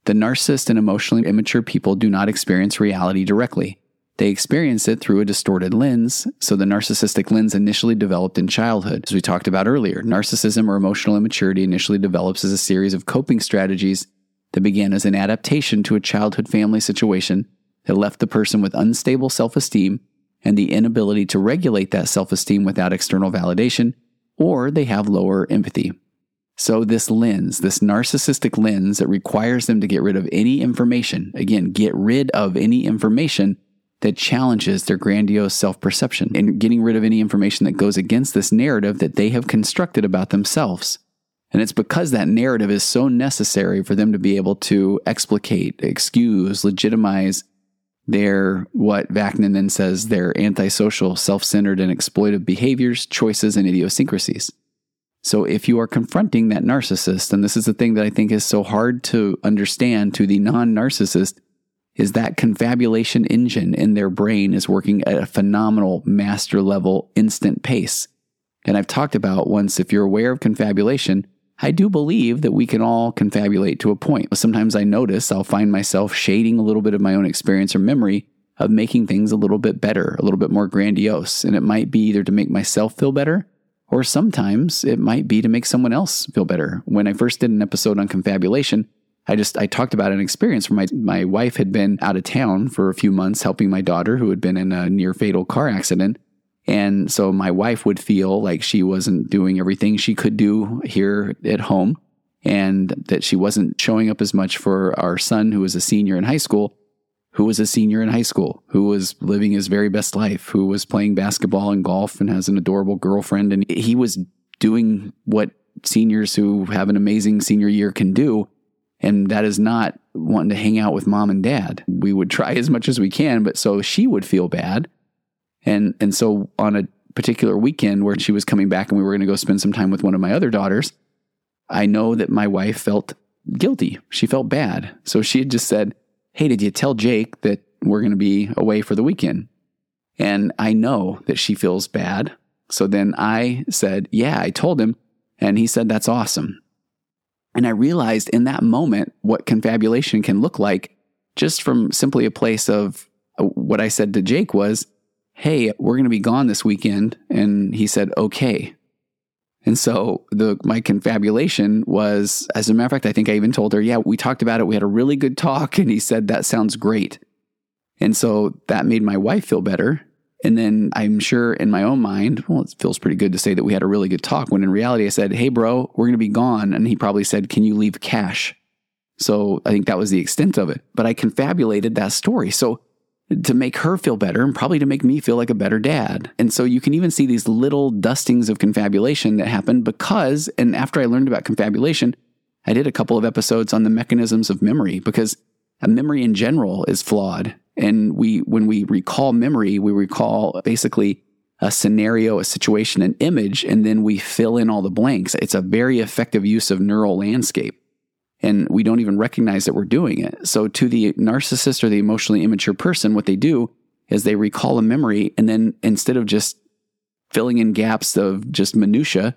The narcissist and emotionally immature people do not experience reality directly. They experience it through a distorted lens, so the narcissistic lens initially developed in childhood. As we talked about earlier, narcissism or emotional immaturity initially develops as a series of coping strategies that began as an adaptation to a childhood family situation that left the person with unstable self esteem and the inability to regulate that self esteem without external validation, or they have lower empathy. So, this lens, this narcissistic lens that requires them to get rid of any information, again, get rid of any information that challenges their grandiose self perception and getting rid of any information that goes against this narrative that they have constructed about themselves. And it's because that narrative is so necessary for them to be able to explicate, excuse, legitimize their, what Vaknin then says, their antisocial, self centered, and exploitive behaviors, choices, and idiosyncrasies. So if you are confronting that narcissist, and this is the thing that I think is so hard to understand to the non narcissist, is that confabulation engine in their brain is working at a phenomenal master level instant pace. And I've talked about once if you're aware of confabulation, I do believe that we can all confabulate to a point. Sometimes I notice I'll find myself shading a little bit of my own experience or memory of making things a little bit better, a little bit more grandiose. And it might be either to make myself feel better or sometimes it might be to make someone else feel better. When I first did an episode on confabulation, I just I talked about an experience where my my wife had been out of town for a few months helping my daughter who had been in a near fatal car accident. And so my wife would feel like she wasn't doing everything she could do here at home and that she wasn't showing up as much for our son who was a senior in high school, who was a senior in high school, who was living his very best life, who was playing basketball and golf and has an adorable girlfriend and he was doing what seniors who have an amazing senior year can do and that is not wanting to hang out with mom and dad. We would try as much as we can, but so she would feel bad. And and so on a particular weekend where she was coming back and we were going to go spend some time with one of my other daughters, I know that my wife felt guilty. She felt bad. So she had just said, "Hey, did you tell Jake that we're going to be away for the weekend?" And I know that she feels bad. So then I said, "Yeah, I told him." And he said, "That's awesome." And I realized in that moment what confabulation can look like just from simply a place of uh, what I said to Jake was, Hey, we're going to be gone this weekend. And he said, Okay. And so the my confabulation was, as a matter of fact, I think I even told her, yeah, we talked about it. We had a really good talk. <laughs> And he said, that sounds great. And so that made my wife feel better. And then I'm sure in my own mind, well, it feels pretty good to say that we had a really good talk. When in reality, I said, Hey, bro, we're going to be gone. And he probably said, Can you leave cash? So I think that was the extent of it. But I confabulated that story. So to make her feel better and probably to make me feel like a better dad. And so you can even see these little dustings of confabulation that happen because, and after I learned about confabulation, I did a couple of episodes on the mechanisms of memory because a memory in general is flawed. And we, when we recall memory, we recall basically a scenario, a situation, an image, and then we fill in all the blanks. It's a very effective use of neural landscape and we don't even recognize that we're doing it. So, to the narcissist or the emotionally immature person, what they do is they recall a memory, and then instead of just filling in gaps of just minutia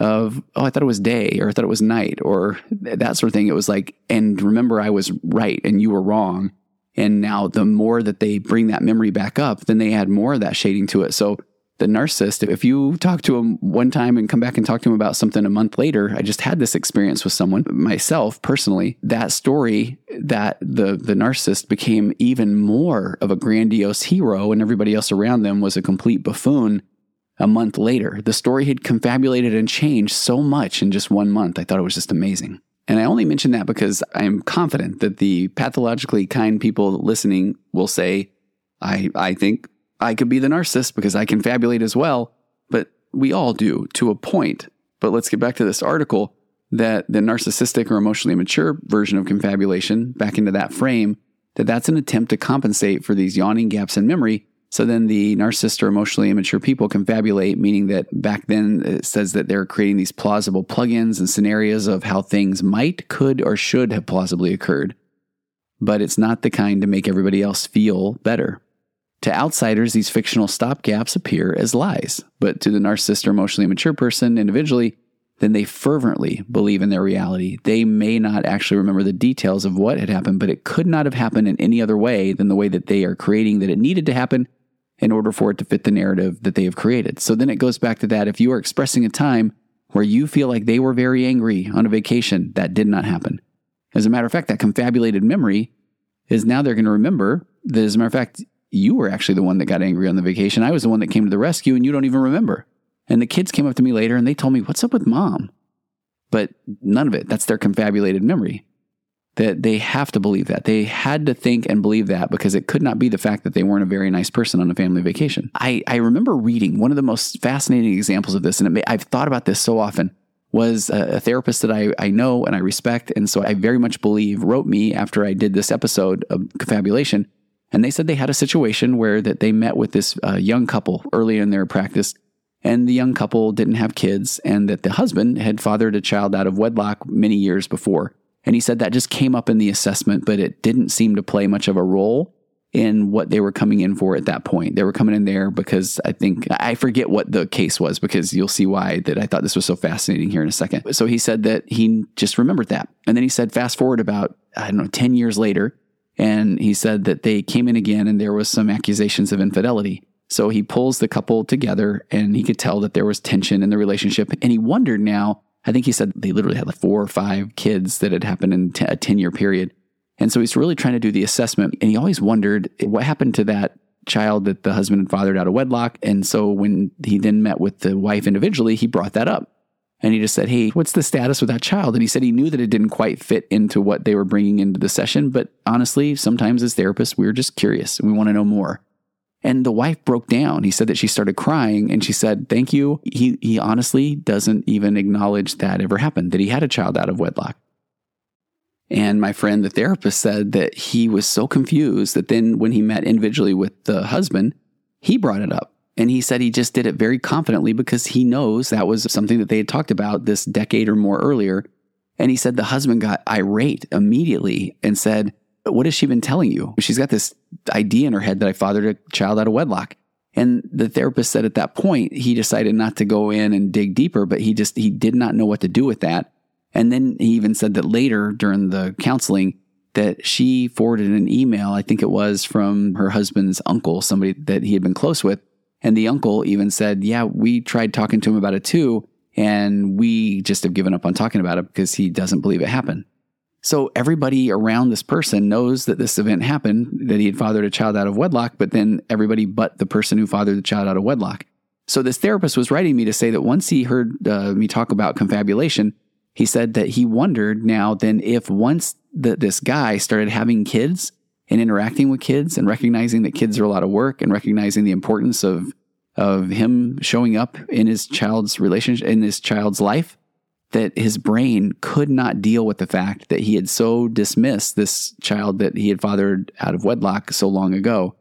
of oh I thought it was day or I thought it was night or that sort of thing, it was like and remember I was right and you were wrong. And now the more that they bring that memory back up, then they add more of that shading to it. So the narcissist, if you talk to him one time and come back and talk to him about something a month later, I just had this experience with someone myself personally. That story that the the narcissist became even more of a grandiose hero and everybody else around them was a complete buffoon a month later. The story had confabulated and changed so much in just one month. I thought it was just amazing. And I only mention that because I'm confident that the pathologically kind people listening will say, I, I think I could be the narcissist because I confabulate as well, but we all do to a point. But let's get back to this article that the narcissistic or emotionally mature version of confabulation, back into that frame, that that's an attempt to compensate for these yawning gaps in memory. So then the narcissist or emotionally immature people confabulate, meaning that back then it says that they're creating these plausible plugins and scenarios of how things might, could, or should have plausibly occurred. But it's not the kind to make everybody else feel better. To outsiders, these fictional stopgaps appear as lies, but to the narcissist or emotionally mature person individually, then they fervently believe in their reality. They may not actually remember the details of what had happened, but it could not have happened in any other way than the way that they are creating that it needed to happen in order for it to fit the narrative that they have created. So then it goes back to that. If you are expressing a time where you feel like they were very angry on a vacation, that did not happen. As a matter of fact, that confabulated memory is now they're going to remember that, as a matter of fact, you were actually the one that got angry on the vacation. I was the one that came to the rescue and you don't even remember. And the kids came up to me later and they told me, What's up with mom? But none of it. That's their confabulated memory. That they have to believe that. They had to think and believe that because it could not be the fact that they weren't a very nice person on a family vacation. I, I remember reading one of the most fascinating examples of this, and may, I've thought about this so often, was a, a therapist that I, I know and I respect. And so I very much believe wrote me after I did this episode of confabulation and they said they had a situation where that they met with this uh, young couple early in their practice, and the young couple didn't have kids, and that the husband had fathered a child out of wedlock many years before. And he said that just came up in the assessment, but it didn't seem to play much of a role in what they were coming in for at that point. They were coming in there because I think I forget what the case was because you'll see why that I thought this was so fascinating here in a second. So he said that he just remembered that. And then he said fast forward about I don't know 10 years later and he said that they came in again and there was some accusations of infidelity. So he pulls the couple together and he could tell that there was tension in the relationship. And he wondered now, I think he said they literally had like four or five kids that had happened in a 10 year period. And so he's really trying to do the assessment. And he always wondered what happened to that child that the husband had fathered out of wedlock. And so when he then met with the wife individually, he brought that up. And he just said, Hey, what's the status with that child? And he said he knew that it didn't quite fit into what they were bringing into the session. But honestly, sometimes as therapists, we are just curious and we want to know more. And the wife broke down. He said that she started crying and she said, Thank you. He, he honestly doesn't even acknowledge that ever happened, that he had a child out of wedlock. And my friend, the therapist, said that he was so confused that then when he met individually with the husband, he brought it up. And he said he just did it very confidently because he knows that was something that they had talked about this decade or more earlier. And he said the husband got irate immediately and said, What has she been telling you? She's got this idea in her head that I fathered a child out of wedlock. And the therapist said at that point, he decided not to go in and dig deeper, but he just, he did not know what to do with that. And then he even said that later during the counseling, that she forwarded an email, I think it was from her husband's uncle, somebody that he had been close with, and the uncle even said, Yeah, we tried talking to him about it too. And we just have given up on talking about it because he doesn't believe it happened. So everybody around this person knows that this event happened, that he had fathered a child out of wedlock, but then everybody but the person who fathered the child out of wedlock. So this therapist was writing me to say that once he heard uh, me talk about confabulation, he said that he wondered now then if once this guy started having kids and interacting with kids and recognizing that kids are a lot of work and recognizing the importance of of him showing up in his child's relationship in his child's life that his brain could not deal with the fact that he had so dismissed this child that he had fathered out of wedlock so long ago.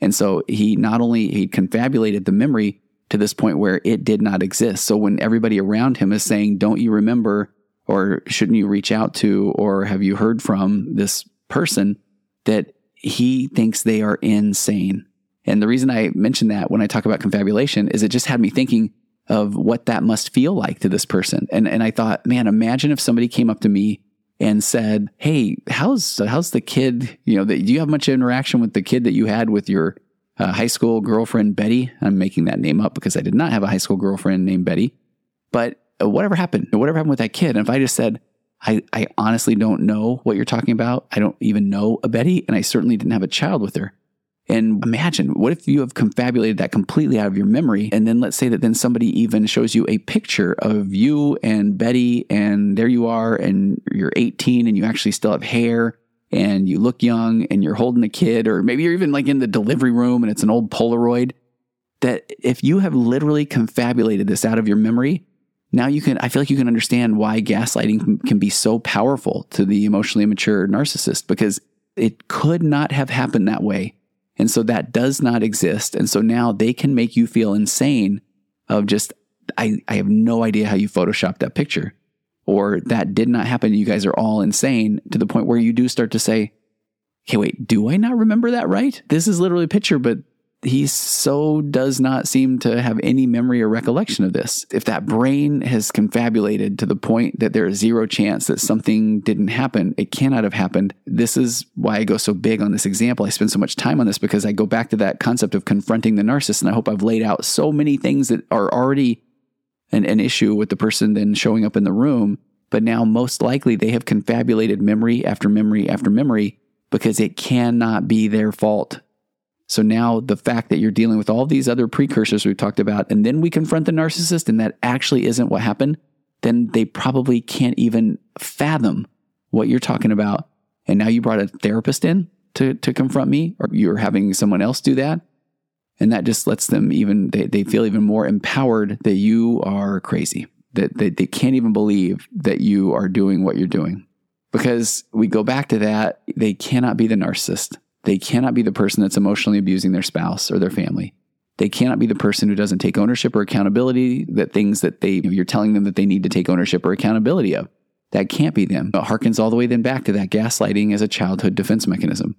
And so he not only he confabulated the memory to this point where it did not exist. So when everybody around him is saying, "Don't you remember or shouldn't you reach out to or have you heard from this person?" that he thinks they are insane. And the reason I mention that when I talk about confabulation is it just had me thinking of what that must feel like to this person. And and I thought, man, imagine if somebody came up to me and said, "Hey, how's how's the kid? You know, do you have much interaction with the kid that you had with your uh, high school girlfriend Betty?" I'm making that name up because I did not have a high school girlfriend named Betty. But uh, whatever happened, whatever happened with that kid, and if I just said, I, I honestly don't know what you're talking about. I don't even know a Betty, and I certainly didn't have a child with her. And imagine, what if you have confabulated that completely out of your memory? And then let's say that then somebody even shows you a picture of you and Betty, and there you are, and you're 18 and you actually still have hair and you look young and you're holding a kid, or maybe you're even like in the delivery room and it's an old Polaroid. That if you have literally confabulated this out of your memory, now you can, I feel like you can understand why gaslighting can be so powerful to the emotionally immature narcissist because it could not have happened that way and so that does not exist. And so now they can make you feel insane of just, I, I have no idea how you photoshopped that picture. Or that did not happen. You guys are all insane to the point where you do start to say, okay, wait, do I not remember that right? This is literally a picture, but he so does not seem to have any memory or recollection of this. If that brain has confabulated to the point that there is zero chance that something didn't happen, it cannot have happened. This is why I go so big on this example. I spend so much time on this because I go back to that concept of confronting the narcissist. And I hope I've laid out so many things that are already an, an issue with the person then showing up in the room. But now, most likely, they have confabulated memory after memory after memory because it cannot be their fault so now the fact that you're dealing with all these other precursors we've talked about, and then we confront the narcissist and that actually isn't what happened, then they probably can't even fathom what you're talking about. And now you brought a therapist in to, to confront me, or you're having someone else do that. And that just lets them even, they, they feel even more empowered that you are crazy, that they, they can't even believe that you are doing what you're doing. Because we go back to that, they cannot be the narcissist. They cannot be the person that's emotionally abusing their spouse or their family. They cannot be the person who doesn't take ownership or accountability that things that they you're telling them that they need to take ownership or accountability of. That can't be them. It harkens all the way then back to that gaslighting as a childhood defense mechanism.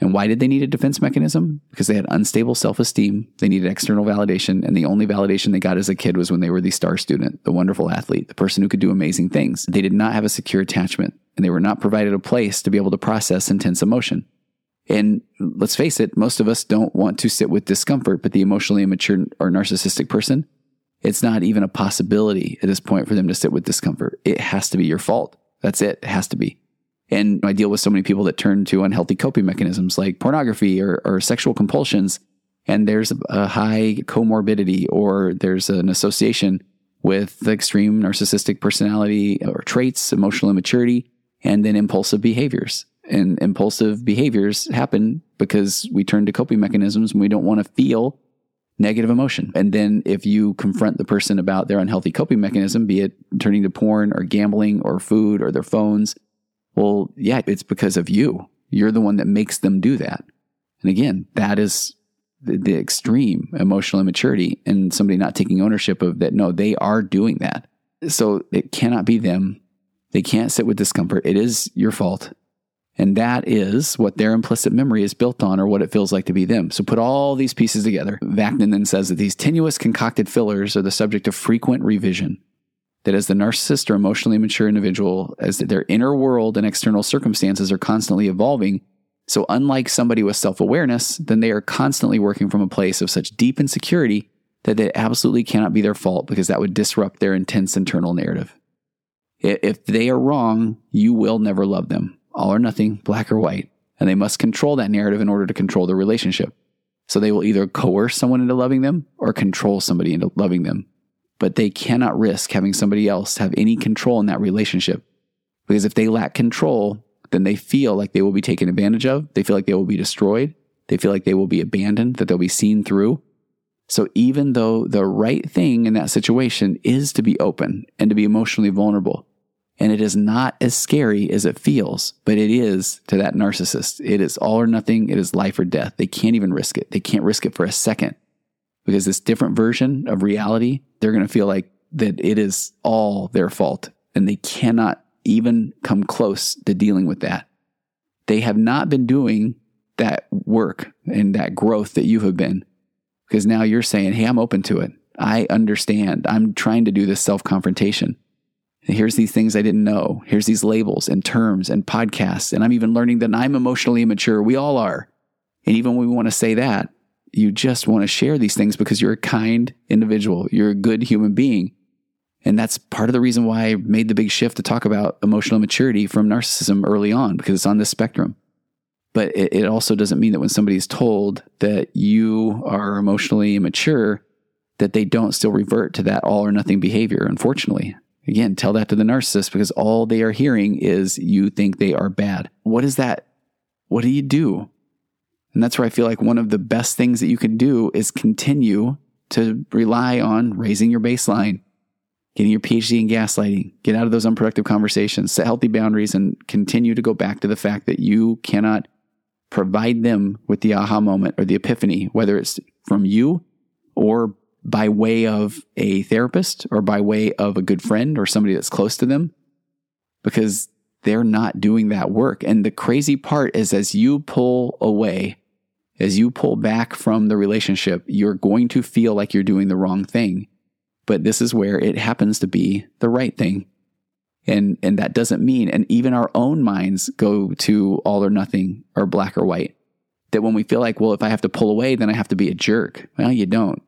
And why did they need a defense mechanism? Because they had unstable self esteem. They needed external validation. And the only validation they got as a kid was when they were the star student, the wonderful athlete, the person who could do amazing things. They did not have a secure attachment and they were not provided a place to be able to process intense emotion. And let's face it, most of us don't want to sit with discomfort, but the emotionally immature or narcissistic person, it's not even a possibility at this point for them to sit with discomfort. It has to be your fault. That's it. It has to be. And I deal with so many people that turn to unhealthy coping mechanisms like pornography or, or sexual compulsions. And there's a high comorbidity or there's an association with extreme narcissistic personality or traits, emotional immaturity, and then impulsive behaviors and impulsive behaviors happen because we turn to coping mechanisms and we don't want to feel negative emotion. And then if you confront the person about their unhealthy coping mechanism, be it turning to porn or gambling or food or their phones, well, yeah, it's because of you. You're the one that makes them do that. And again, that is the, the extreme emotional immaturity and somebody not taking ownership of that. No, they are doing that. So it cannot be them. They can't sit with discomfort. It is your fault. And that is what their implicit memory is built on or what it feels like to be them. So put all these pieces together. Vaknin then says that these tenuous concocted fillers are the subject of frequent revision. That as the narcissist or emotionally mature individual, as their inner world and external circumstances are constantly evolving, so unlike somebody with self awareness, then they are constantly working from a place of such deep insecurity that it absolutely cannot be their fault because that would disrupt their intense internal narrative. If they are wrong, you will never love them all or nothing, black or white, and they must control that narrative in order to control the relationship. So they will either coerce someone into loving them or control somebody into loving them. But they cannot risk having somebody else have any control in that relationship. Because if they lack control, then they feel like they will be taken advantage of. They feel like they will be destroyed. They feel like they will be abandoned, that they'll be seen through. So even though the right thing in that situation is to be open and to be emotionally vulnerable, and it is not as scary as it feels, but it is to that narcissist. It is all or nothing. It is life or death. They can't even risk it. They can't risk it for a second because this different version of reality, they're going to feel like that it is all their fault and they cannot even come close to dealing with that. They have not been doing that work and that growth that you have been because now you're saying, Hey, I'm open to it. I understand. I'm trying to do this self confrontation. Here's these things I didn't know. Here's these labels and terms and podcasts. And I'm even learning that I'm emotionally immature. We all are. And even when we want to say that, you just want to share these things because you're a kind individual. You're a good human being. And that's part of the reason why I made the big shift to talk about emotional maturity from narcissism early on, because it's on this spectrum. But it, also doesn't mean that when somebody's told that you are emotionally immature, that they don't still revert to that all or nothing behavior, unfortunately. Again, tell that to the narcissist because all they are hearing is you think they are bad. What is that? What do you do? And that's where I feel like one of the best things that you can do is continue to rely on raising your baseline, getting your PhD in gaslighting, get out of those unproductive conversations, set healthy boundaries, and continue to go back to the fact that you cannot provide them with the aha moment or the epiphany, whether it's from you or by way of a therapist or by way of a good friend or somebody that's close to them, because they're not doing that work. And the crazy part is as you pull away, as you pull back from the relationship, you're going to feel like you're doing the wrong thing. But this is where it happens to be the right thing. And, and that doesn't mean, and even our own minds go to all or nothing or black or white. That when we feel like, well, if I have to pull away, then I have to be a jerk. Well, you don't.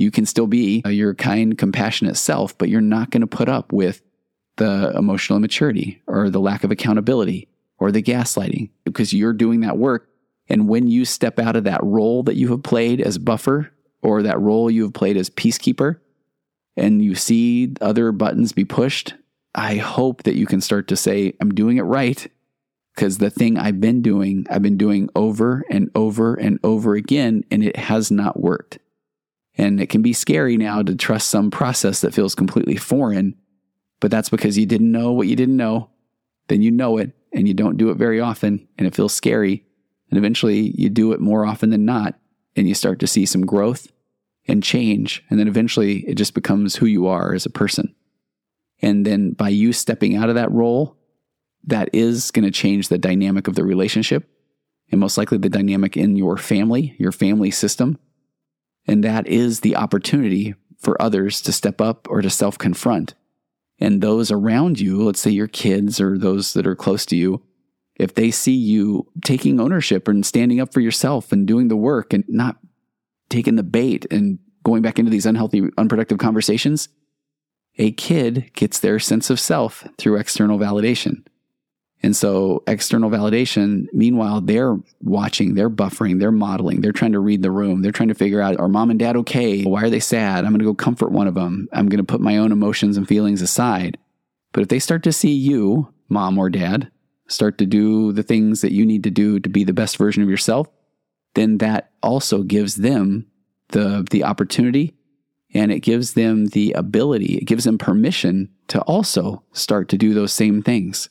You can still be uh, your kind, compassionate self, but you're not going to put up with the emotional immaturity or the lack of accountability or the gaslighting because you're doing that work. And when you step out of that role that you have played as buffer or that role you have played as peacekeeper and you see other buttons be pushed, I hope that you can start to say, I'm doing it right. Because the thing I've been doing, I've been doing over and over and over again, and it has not worked. And it can be scary now to trust some process that feels completely foreign, but that's because you didn't know what you didn't know. Then you know it and you don't do it very often and it feels scary. And eventually you do it more often than not and you start to see some growth and change. And then eventually it just becomes who you are as a person. And then by you stepping out of that role, that is going to change the dynamic of the relationship and most likely the dynamic in your family, your family system. And that is the opportunity for others to step up or to self confront. And those around you, let's say your kids or those that are close to you, if they see you taking ownership and standing up for yourself and doing the work and not taking the bait and going back into these unhealthy, unproductive conversations, a kid gets their sense of self through external validation. And so external validation, meanwhile, they're watching, they're buffering, they're modeling, they're trying to read the room. They're trying to figure out, are mom and dad okay? Why are they sad? I'm going to go comfort one of them. I'm going to put my own emotions and feelings aside. But if they start to see you, mom or dad, start to do the things that you need to do to be the best version of yourself, then that also gives them the, the opportunity and it gives them the ability, it gives them permission to also start to do those same things.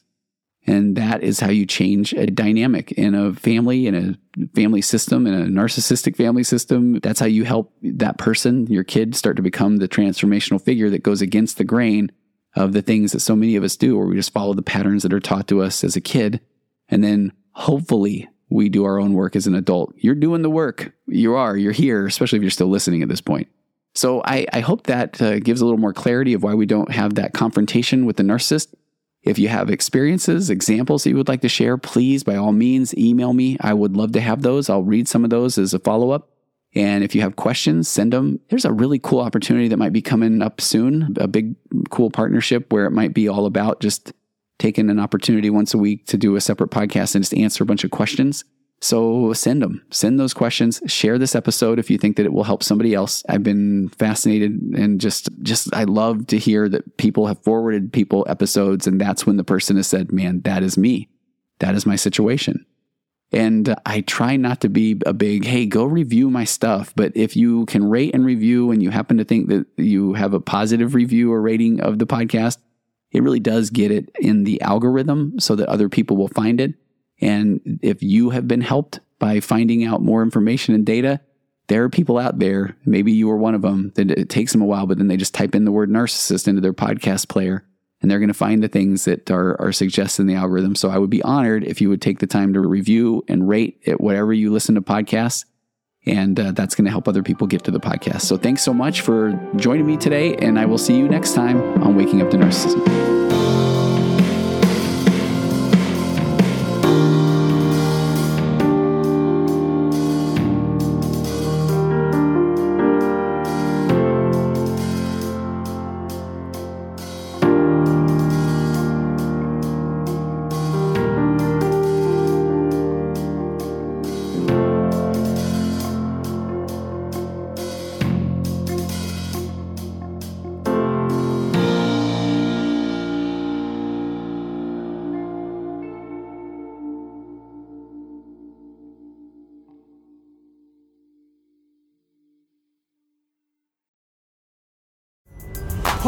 And that is how you change a dynamic in a family, in a family system, in a narcissistic family system. That's how you help that person, your kid, start to become the transformational figure that goes against the grain of the things that so many of us do, where we just follow the patterns that are taught to us as a kid. And then hopefully we do our own work as an adult. You're doing the work. You are. You're here, especially if you're still listening at this point. So I, I hope that uh, gives a little more clarity of why we don't have that confrontation with the narcissist. If you have experiences, examples that you would like to share, please, by all means, email me. I would love to have those. I'll read some of those as a follow up. And if you have questions, send them. There's a really cool opportunity that might be coming up soon, a big, cool partnership where it might be all about just taking an opportunity once a week to do a separate podcast and just answer a bunch of questions. So send them, send those questions, share this episode if you think that it will help somebody else. I've been fascinated and just, just, I love to hear that people have forwarded people episodes and that's when the person has said, man, that is me. that is my situation. And I try not to be a big, hey, go review my stuff. But if you can rate and review and you happen to think that you have a positive review or rating of the podcast, it really does get it in the algorithm so that other people will find it. And if you have been helped by finding out more information and data, there are people out there, maybe you are one of them, that it takes them a while, but then they just type in the word narcissist into their podcast player and they're going to find the things that are, are suggested in the algorithm. So I would be honored if you would take the time to review and rate it, whatever you listen to podcasts. And uh, that's going to help other people get to the podcast. So thanks so much for joining me today. And I will see you next time on Waking Up to Narcissism.